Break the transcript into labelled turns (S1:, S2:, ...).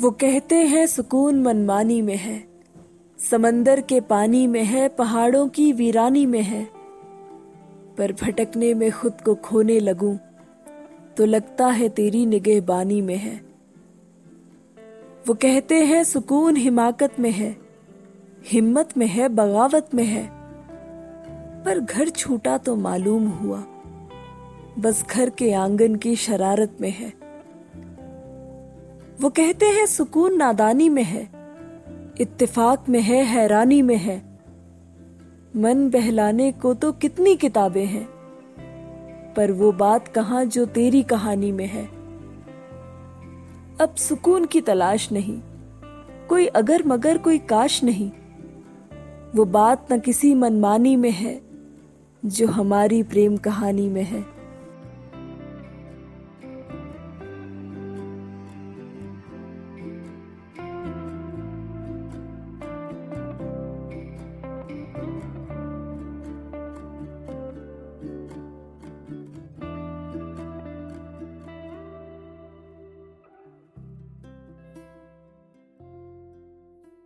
S1: वो कहते हैं, सुकून मनमानी में है। समंदर के पानी में है, पहाड़ों की वीरानी में है। पर भटकने में खुद को खोने लगूं तो लगता है तेरी निगहबानी में है। वो कहते हैं, सुकून हिमाकत में है, हिम्मत में है, बगावत में है। पर घर छूटा तो मालूम हुआ, बस घर के आँगन की शरारत में है। वो कहते हैं, सुकून नादानी में है, इत्तेफाक में है, हैरानी में है। मन बहलाने को तो कितनी किताबें हैं, पर वो बात कहाँ जो तेरी कहानी में है? अब सुकून की तलाश नहीं, कोई अगर मगर कोई काश नहीं। वो बात न किसी मनमानी में है, जो हमारी प्रेम कहानी में है।